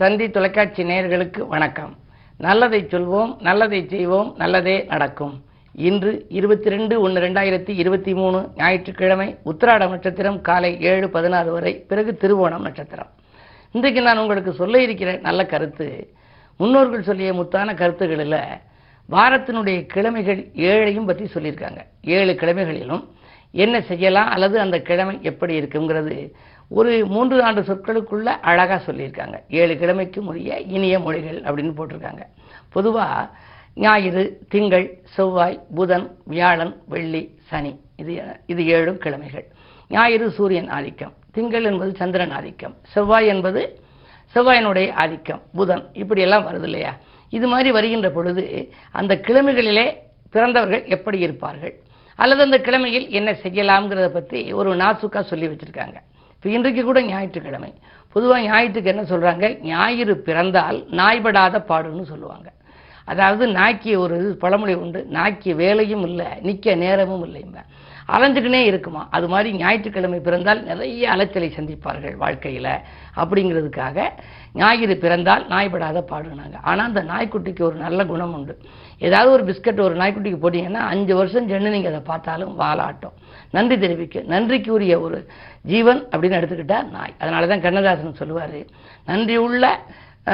தந்தி தொலைக்காட்சி நேயர்களுக்கு வணக்கம். நல்லதை சொல்வோம் நல்லதை செய்வோம் நல்லதே நடக்கும். இன்று இருபத்தி ரெண்டு ஒன்று ரெண்டாயிரத்தி இருபத்தி மூணு ஞாயிற்றுக்கிழமை உத்திராட நட்சத்திரம் காலை ஏழு பதினாறு வரை பிறகு திருவோணம் நட்சத்திரம். இன்றைக்கு நான் உங்களுக்கு சொல்ல இருக்கிற நல்ல கருத்து முன்னோர்கள் சொல்லிய முத்தான கருத்துக்களில் வாரத்தினுடைய கிழமைகள் ஏழையும் பற்றி சொல்லியிருக்காங்க. ஏழு கிழமைகளிலும் என்ன செய்யலாம்? அல்லது அந்த கிழமை எப்படி இருக்குங்கிறது ஒரு மூன்று ஆண்டு சொற்களுக்குள்ள அழகாக சொல்லியிருக்காங்க. ஏழு கிழமைக்கும் உரிய இனிய மொழிகள் அப்படின்னு போட்டிருக்காங்க. பொதுவாக ஞாயிறு திங்கள் செவ்வாய் புதன் வியாழன் வெள்ளி சனி. இது இது ஏழும் கிழமைகள். ஞாயிறு சூரியன் ஆதிக்கம். திங்கள் என்பது சந்திரன் ஆதிக்கம். செவ்வாய் என்பது செவ்வாயினுடைய ஆதிக்கம் புதன். இப்படியெல்லாம் வருது இல்லையா? இது மாதிரி வருகின்ற பொழுது அந்த கிழமைகளிலே பிறந்தவர்கள் எப்படி இருப்பார்கள்? அல்லது அந்த கிழமையில் என்ன செய்யலாம்ங்கிறத பற்றி ஒரு நாசுக்காக சொல்லி வச்சுருக்காங்க. இப்போ இன்றைக்கு கூட ஞாயிற்றுக்கிழமை. பொதுவாக ஞாயிற்றுக்கு என்ன சொல்கிறாங்க ஞாயிறு பிறந்தால் நாய்படாத பாடுன்னு சொல்லுவாங்க. அதாவது நாய்க்கு ஒரு இது பழமொழி உண்டு. நாய்க்கு வேலையும் இல்லை நிற்க நேரமும் இல்லைங்க அலைஞ்சுக்கினே இருக்குமா? அது மாதிரி ஞாயிற்றுக்கிழமை பிறந்தால் நிறைய அலைச்சலை சந்திப்பார்கள் வாழ்க்கையில். அப்படிங்கிறதுக்காக ஞாயிறு பிறந்தால் நாய்படாத பாடுனாங்க. ஆனால் அந்த நாய்க்குட்டிக்கு ஒரு நல்ல குணம் உண்டு ஏதாவது ஒரு பிஸ்கட் ஒரு நாய்க்குட்டிக்கு போட்டிங்கன்னா அஞ்சு வருஷம் சென்று நீங்கள் அதை பார்த்தாலும் வாலாட்டம். நன்றி தெரிவிக்க நன்றிக்கு உரிய ஒரு ஜீவன் அப்படின்னு எடுத்துக்கிட்டா நாய். அதனால தான் கண்ணதாசன் சொல்லுவார் நன்றி உள்ள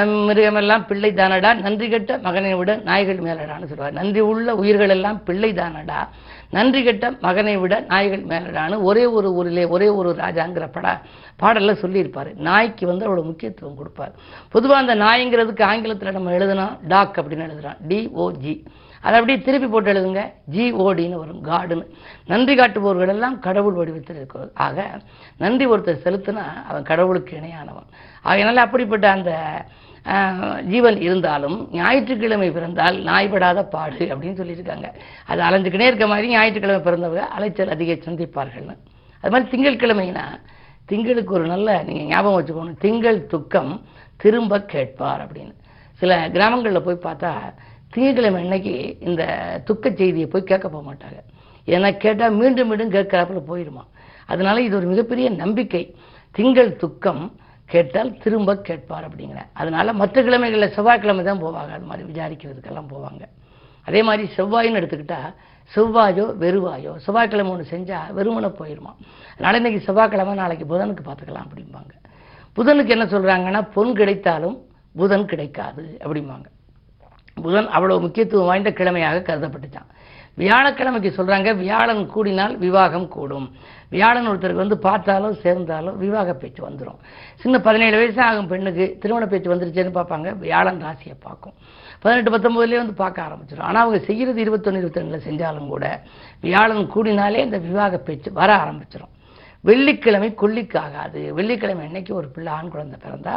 மிருகமெல்லாம் பிள்ளை தானடா நன்றி கெட்ட மகனை விட நாய்கள் மேலடான்னு சொல்லுவார். நன்றி உள்ள உயிர்கள் எல்லாம் பிள்ளை தானடா நன்றி கெட்ட மகனை விட நாய்கள் மேலடான்னு ஒரே ஒரு ஊரிலே ஒரே ஒரு ராஜாங்கிற பட பாடல்ல சொல்லியிருப்பார். நாய்க்கு வந்து அவ்வளோ முக்கியத்துவம் கொடுப்பார். பொதுவாக அந்த நாய்ங்கிறதுக்கு ஆங்கிலத்தில் நம்ம எழுதுனா டாக் அப்படின்னு எழுதுறோம். டிஓஜி அதை அப்படியே திருப்பி போட்டு எழுதுங்க. ஜிஓடின்னு வரும். காடுன்னு. நன்றி காட்டுபவர்கள் எல்லாம் கடவுள் வடிவத்தில் இருக்கிறது ஆக நன்றி ஒருத்தர் செலுத்தினா அவன் கடவுளுக்கு இணையானவன். ஆகையினால அப்படிப்பட்ட அந்த ஜீவன் இருந்தாலும் ஞாயிற்றுக்கிழமை பிறந்தால் நாய்படாத பாடு அப்படின்னு சொல்லியிருக்காங்க. அது அலைஞ்சுக்கினே இருக்க மாதிரி ஞாயிற்றுக்கிழமை பிறந்தவங்க அலைச்சல் அதிக சந்திப்பார்கள்னு. அது மாதிரி திங்கட்கிழமைனா திங்களுக்கு ஒரு நல்ல நீங்கள் ஞாபகம் வச்சுக்கணும் திங்கள் துக்கம் திரும்ப கேட்பார் அப்படின்னு. சில கிராமங்களில் போய் பார்த்தா திங்கட்கிழமை அன்னைக்கு இந்த துக்க செய்தியை போய் கேட்க போக மாட்டாங்க. ஏன்னா கேட்டால் மீண்டும் மீண்டும் கேட்குறாப்புல போயிடுமா அதனால இது ஒரு மிகப்பெரிய நம்பிக்கை. திங்கள் துக்கம் கேட்டால் திரும்ப கேட்பார் அப்படிங்கிற அதனால மற்ற கிழமைகளில் செவ்வாய்க்கிழமை தான் போவாங்க. அது மாதிரி விசாரிக்கிறதுக்கெல்லாம் போவாங்க. அதே மாதிரி செவ்வாயின்னு எடுத்துக்கிட்டா செவ்வாயோ வெறுவாயோ செவ்வாய்க்கிழமை ஒன்று செஞ்சால் வெறுமனை போயிடுமா அதனால் இன்னைக்கு செவ்வாய்க்கிழமை நாளைக்கு புதனுக்கு பார்த்துக்கலாம் அப்படிம்பாங்க. புதனுக்கு என்ன சொல்கிறாங்கன்னா பொன் கிடைத்தாலும் புதன் கிடைக்காது அப்படிம்பாங்க. புதன் அவ்வளோ முக்கியத்துவம் வாய்ந்த கிழமையாக கருதப்பட்டுச்சான் வியாழக்கிழமைக்கு சொல்கிறாங்க வியாழன் கூடினால் விவாகம் கூடும். வியாழன் ஒருத்தருக்கு வந்து பார்த்தாலும் சேர்ந்தாலும் விவாக பேச்சு வந்துடும் சின்ன பதினேழு வயசு ஆகும் பெண்ணுக்கு. திருமண பேச்சு வந்துருச்சேன்னு பார்ப்பாங்க. வியாழன் ராசியை பார்க்கும். பதினெட்டு பத்தொம்போதுலேயே வந்து பார்க்க ஆரம்பிச்சிடும் ஆனால் அவங்க செய்கிறது இருபத்தொன்று இருபத்தி செஞ்சாலும் கூட வியாழன் கூடினாலே இந்த விவாக பேச்சு வர ஆரம்பிச்சிடும் வெள்ளிக்கிழமை கொல்லிக்கு ஆகாது. வெள்ளிக்கிழமை அன்னைக்கு ஒரு பிள்ளை ஆண் குழந்தை பிறந்தா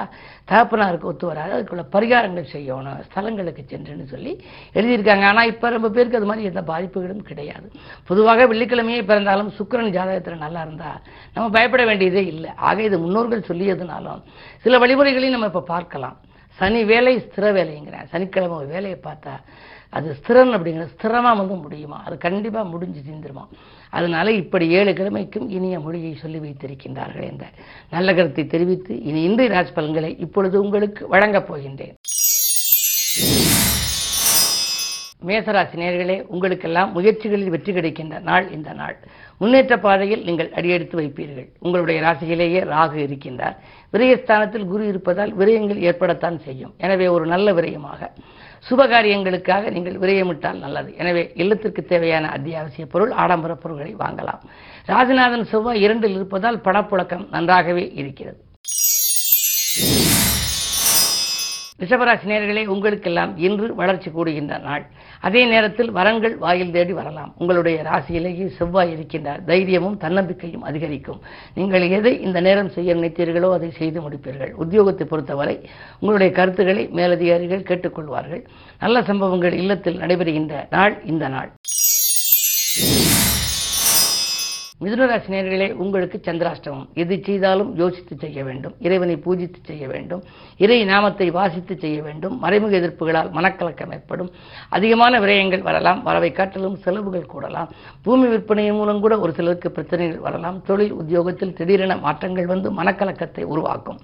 தகப்பனாருக்கு ஒத்து வராது. அதுக்குள்ள பரிகாரங்கள் செய்யணும். ஸ்தலங்களுக்கு சென்றுன்னு சொல்லி எழுதியிருக்காங்க. ஆனால் இப்போ ரொம்ப பேருக்கு அது மாதிரி எந்த பாதிப்புகளும் கிடையாது. பொதுவாக வெள்ளிக்கிழமையே பிறந்தாலும் சுக்கரன் ஜாதகத்தில் நல்லா இருந்தா நம்ம பயப்பட வேண்டியதே இல்லை. ஆக இது முன்னோர்கள் சொல்லியதுனாலும் சில வழிமுறைகளையும் நம்ம இப்போ பார்க்கலாம். சனி வேலை ஸ்திர வேலைங்கிறேன் சனிக்கிழமை ஒரு வேலையை பார்த்தா அது ஸ்திரன் அப்படிங்கிற ஸ்திரமா வந்து முடியுமா? அது கண்டிப்பாக முடிஞ்சு தீந்துருமா அதனால இப்படி ஏழு கிழமைக்கும் இனிய மொழியை சொல்லி வைத்திருக்கின்றார்கள் என்ற நல்ல கருத்தை தெரிவித்து இனி இன்றைய ராஜ் பலன்களை இப்பொழுது உங்களுக்கு வழங்கப் போகின்றேன். மேசராசி நேர்களே உங்களுக்கெல்லாம் முயற்சிகளில் வெற்றி கிடைக்கின்ற நாள் இந்த நாள். முன்னேற்ற பாதையில் நீங்கள் அடியெடுத்து வைப்பீர்கள். உங்களுடைய ராசியிலேயே ராகு இருக்கின்றார். விரயஸ்தானத்தில் குரு இருப்பதால் விரயங்கள் ஏற்படத்தான் செய்யும். எனவே ஒரு நல்ல விரயமாக. சுபகாரியங்களுக்காக நீங்கள் விரயமிட்டால் நல்லது. எனவே இல்லத்திற்கு தேவையான அத்தியாவசிய பொருள் ஆடம்பர பொருட்களை வாங்கலாம். ராஜநாதன் செவ்வாய் இரண்டில் இருப்பதால் பணப்புழக்கம் நன்றாகவே இருக்கிறது. ரிஷபராசி நேர்களே உங்களுக்கெல்லாம் இன்று வளர்ச்சி கூடுகின்ற நாள். அதே நேரத்தில் வரன்கள் வாயில் தேடி வரலாம். உங்களுடைய ராசியிலேயே செவ்வாய் இருக்கின்றார். தைரியமும் தன்னம்பிக்கையும் அதிகரிக்கும். நீங்கள் எதை இந்த நேரம் செய்ய நினைத்தீர்களோ அதை செய்து முடிப்பீர்கள். உத்தியோகத்தை பொறுத்தவரை உங்களுடைய கருத்துக்களை மேலதிகாரிகள் கேட்டுக்கொள்வார்கள். நல்ல சம்பவங்கள் இல்லத்தில் நடைபெறுகின்ற நாள் இந்த நாள். மிதுனராசி நேர்களே உங்களுக்கு சந்திராஷ்டமம். எது செய்தாலும் யோசித்து செய்ய வேண்டும். இறைவனை பூஜித்து செய்ய வேண்டும். இறை நாமத்தை வாசித்து செய்ய வேண்டும். மறைமுக எதிர்ப்புகளால் மனக்கலக்கம் ஏற்படும். அதிகமான விரயங்கள் வரலாம். வரவை காட்டிலும் செலவுகள் கூடலாம். பூமி விற்பனையின் மூலம் கூட ஒரு சிலருக்கு பிரச்சனைகள் வரலாம். தொழில் உத்தியோகத்தில் திடீரென மாற்றங்கள் வந்து மனக்கலக்கத்தை உருவாக்கும்.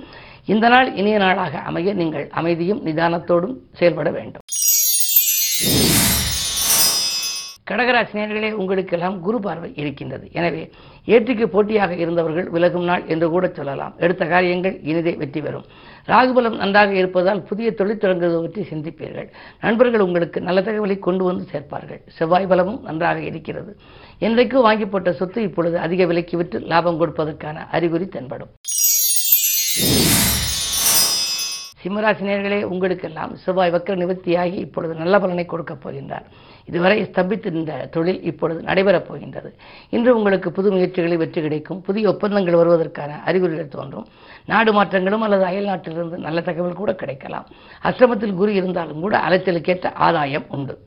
இந்த நாள் இனிய நாளாக அமைய நீங்கள் அமைதியும் நிதானத்தோடும் செயல்பட வேண்டும். கடகராசினியர்களே உங்களுக்கெல்லாம் குரு பார்வை இருக்கின்றது. எனவே ஏற்றுக்கு போட்டியாக இருந்தவர்கள் விலகும் நாள் என்று கூட சொல்லலாம். எடுத்த காரியங்கள் இனிதே வெற்றி பெறும். ராகுபலம் நன்றாக இருப்பதால் புதிய தொழில் தொடங்குவது பற்றி சிந்திப்பீர்கள். நண்பர்கள் உங்களுக்கு நல்ல தகவலை கொண்டு வந்து சேர்ப்பார்கள். செவ்வாய் பலமும் நன்றாக இருக்கிறது. என்றைக்கு வாங்கி போட்ட சொத்து இப்பொழுது அதிக விலைக்கு விற்று லாபம் கொடுப்பதற்கான அறிகுறி தென்படும். சிம்மராசினியர்களே உங்களுக்கெல்லாம் செவ்வாய் வக்கர நிவர்த்தியாகி இப்பொழுது நல்ல பலனை கொடுக்கப் போகின்றார். இதுவரை ஸ்தம்பித்திருந்த தொழில் இப்பொழுது நடைபெறப் போகின்றது. இன்று உங்களுக்கு புது முயற்சிகளை வெற்றி கிடைக்கும். புதிய ஒப்பந்தங்கள் வருவதற்கான அறிகுறிகள் தோன்றும். நாடு மாற்றங்களும் அல்லது அயல் நாட்டிலிருந்து நல்ல தகவல் கூட கிடைக்கலாம். அசிரமத்தில் குரு இருந்தாலும் கூட அலைச்சலுக்கேற்ற ஆதாயம் உண்டு.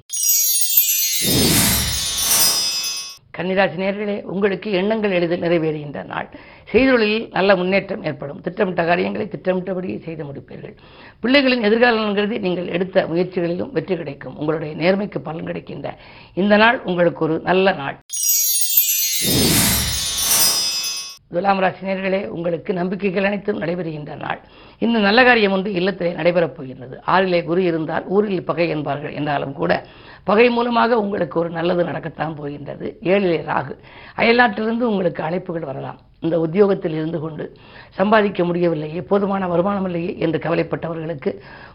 கன்னிராசி நேர்களே உங்களுக்கு எண்ணங்கள் எளிதில் நிறைவேறுகின்ற நாள். செய்தொழிலில் நல்ல முன்னேற்றம் ஏற்படும். திட்டமிட்ட காரியங்களை திட்டமிட்டபடியே செய்து முடிப்பீர்கள். பிள்ளைகளின் எதிர்காலம் கருதி நீங்கள் எடுத்த முயற்சிகளிலும் வெற்றி கிடைக்கும். உங்களுடைய நேர்மைக்கு பலன் கிடைக்கின்ற இந்த நாள் உங்களுக்கு ஒரு நல்ல நாள். துலாம் ராசினியர்களே உங்களுக்கு நம்பிக்கைகள் அனைத்தும் நடைபெறுகின்ற நாள். இந்த நல்ல காரியம் ஒன்று இல்லத்திலே நடைபெறப் போகின்றது. ஆறிலே குரு இருந்தால் ஊரில் பகை என்பார்கள் என்றாலும் கூட பகை மூலமாக உங்களுக்கு ஒரு நல்லது நடக்கத்தான் போகின்றது. ஏழிலே ராகு. அயல்நாட்டிலிருந்து உங்களுக்கு அழைப்புகள் வரலாம். இந்த உத்தியோகத்தில் இருந்து கொண்டு சம்பாதிக்க முடியவில்லையே போதுமான வருமானம் இல்லையே என்று கவலைப்பட்டவர்களுக்கு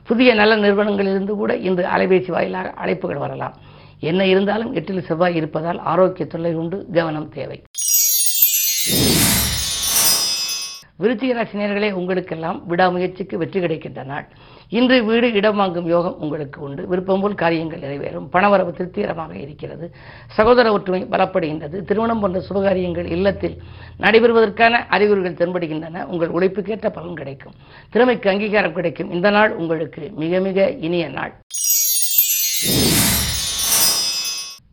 புதிய நல்ல நிறுவனங்களிலிருந்து கூட இந்த அலைபேசி வாயிலாக அழைப்புகள் வரலாம். என்ன இருந்தாலும் எட்டில் செவ்வாய் இருப்பதால் ஆரோக்கிய தொல்லை உண்டு கவனம் தேவை. விருச்சிக ராசினியர்களே உங்களுக்கெல்லாம் விடாமுயற்சிக்கு வெற்றி கிடைக்கின்ற நாள். இன்று வீடு இடம் வாங்கும் யோகம் உங்களுக்கு உண்டு. விருப்பம் போல் காரியங்கள் நிறைவேறும். பணவரவு திருப்திகரமாக இருக்கிறது. சகோதர ஒற்றுமை பலப்படுகின்றது. திருமணம் போன்ற சுபகாரியங்கள் இல்லத்தில் நடைபெறுவதற்கான அறிகுறிகள் தென்படுகின்றன. உங்கள் உழைப்புக்கேற்ற பலன் கிடைக்கும். திறமைக்கு அங்கீகாரம் கிடைக்கும். இந்த நாள் உங்களுக்கு மிக மிக இனிய நாள்.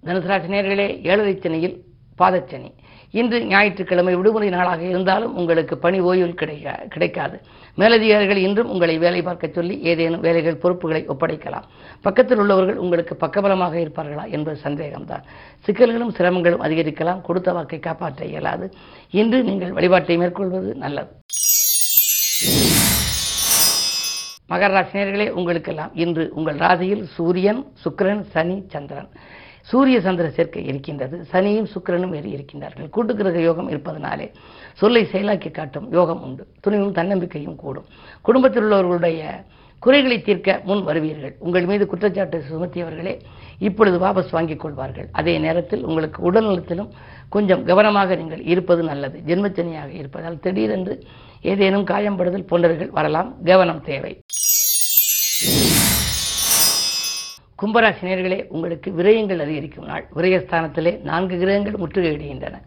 தனுசு ராசினியர்களே ஏழரை சனியில் பாதச்சனி. இன்று ஞாயிற்றுக்கிழமை விடுமுறை நாளாக இருந்தாலும் உங்களுக்கு பணி ஓய்வு கிடைக்க கிடைக்காது. மேலதிகாரிகள் இன்றும் உங்களை வேலை பார்க்க சொல்லி ஏதேனும் வேலைகள் பொறுப்புகளை ஒப்படைக்கலாம். பக்கத்தில் உள்ளவர்கள் உங்களுக்கு பக்கபலமாக இருப்பார்களா என்பது சந்தேகம்தான். சிக்கல்களும் சிரமங்களும் அதிகரிக்கலாம். கொடுத்த வாக்கை காப்பாற்ற இயலாது. இன்று நீங்கள் வழிபாட்டை மேற்கொள்வது நல்லது. மகர ராசினியர்களே உங்களுக்கெல்லாம் இன்று உங்கள் ராசியில் சூரியன் சுக்கிரன் சனி சந்திரன். சூரிய சந்திர சேர்க்கை இருக்கின்றது. சனியும் சுக்கிரனும் ஏறி இருக்கின்றார்கள். கூட்டுக்கிரக யோகம் இருப்பதனாலே சொல்லை செயலாக்கி காட்டும் யோகம் உண்டு. துணிவும் தன்னம்பிக்கையும் கூடும். குடும்பத்தில் உள்ளவர்களுடைய குறைகளை தீர்க்க முன் வருவீர்கள். உங்கள் மீது குற்றச்சாட்டு சுமத்தியவர்களே இப்பொழுது வாபஸ் வாங்கிக் கொள்வார்கள். அதே நேரத்தில் உங்களுக்கு உடல்நலத்திலும் கொஞ்சம் கவனமாக நீங்கள் இருப்பது நல்லது. ஜென்மச்சனியாக இருப்பதால் திடீரென்று ஏதேனும் காயம்படுதல் போன்றவர்கள் வரலாம். கவனம் தேவை. கும்பராசினியர்களே உங்களுக்கு விரயங்கள் அதிகரிக்கும் நாள். விரயஸ்தானத்திலே நான்கு கிரகங்கள் முற்றுகையிடுகின்றன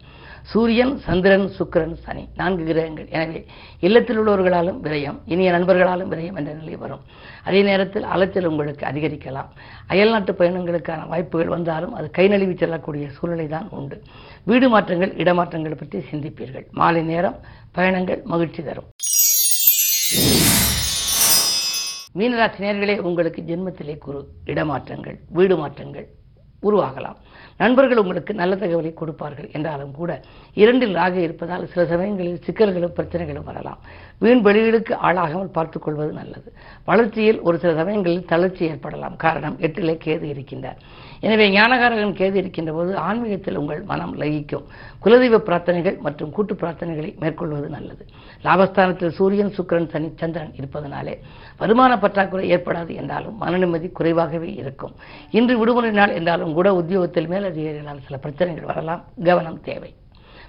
சூரியன் சந்திரன் சுக்கரன் சனி. நான்கு கிரகங்கள். எனவே இல்லத்தில் உள்ளவர்களாலும் விரயம் இனிய நண்பர்களாலும் விரயம் என்ற நிலை வரும். அதே நேரத்தில் அலைச்சல் உங்களுக்கு அதிகரிக்கலாம். அயல்நாட்டு பயணங்களுக்கான வாய்ப்புகள் வந்தாலும் அது கை நழுவி செல்லக்கூடிய சூழ்நிலை தான் உண்டு. வீடு மாற்றங்கள் இடமாற்றங்கள் பற்றி சிந்திப்பீர்கள். மாலை நேரம் பயணங்கள் மகிழ்ச்சி தரும். மீனராசி நேர்களே உங்களுக்கு ஜென்மத்திலே குரு இடமாற்றங்கள் வீடு மாற்றங்கள் உருவாகலாம். நண்பர்கள் உங்களுக்கு நல்ல தகவலை கொடுப்பார்கள் என்றாலும் கூட இரண்டில் ராக இருப்பதால் சில சமயங்களில் சிக்கல்களும் பிரச்சனைகளும் வரலாம். வீண் வெளியீடுக்கு ஆளாகாமல் பார்த்துக்கொள்வது நல்லது. வளர்ச்சியில் ஒரு சில சமயங்களில் தளர்ச்சி ஏற்படலாம். காரணம் எட்டிலே கேது இருக்கின்றார். எனவே ஞானகாரகன் கேது இருக்கின்ற போது ஆன்மீகத்தில் உங்கள் மனம் லயிக்கும். குலதெய்வ பிரார்த்தனைகள் மற்றும் கூட்டு பிரார்த்தனைகளை மேற்கொள்வது நல்லது. லாபஸ்தானத்தில் சூரியன் சுக்கிரன் சனி சந்திரன் இருப்பதனாலே வருமான பற்றாக்குறை ஏற்படாது என்றாலும் மனநிம்மதி குறைவாகவே இருக்கும். இன்று விடுமுறை நாள் என்றாலும் கூட உத்தியோகத்தில் மேலதிகாரிகளால் சில பிரச்சனைகள் வரலாம். கவனம் தேவை.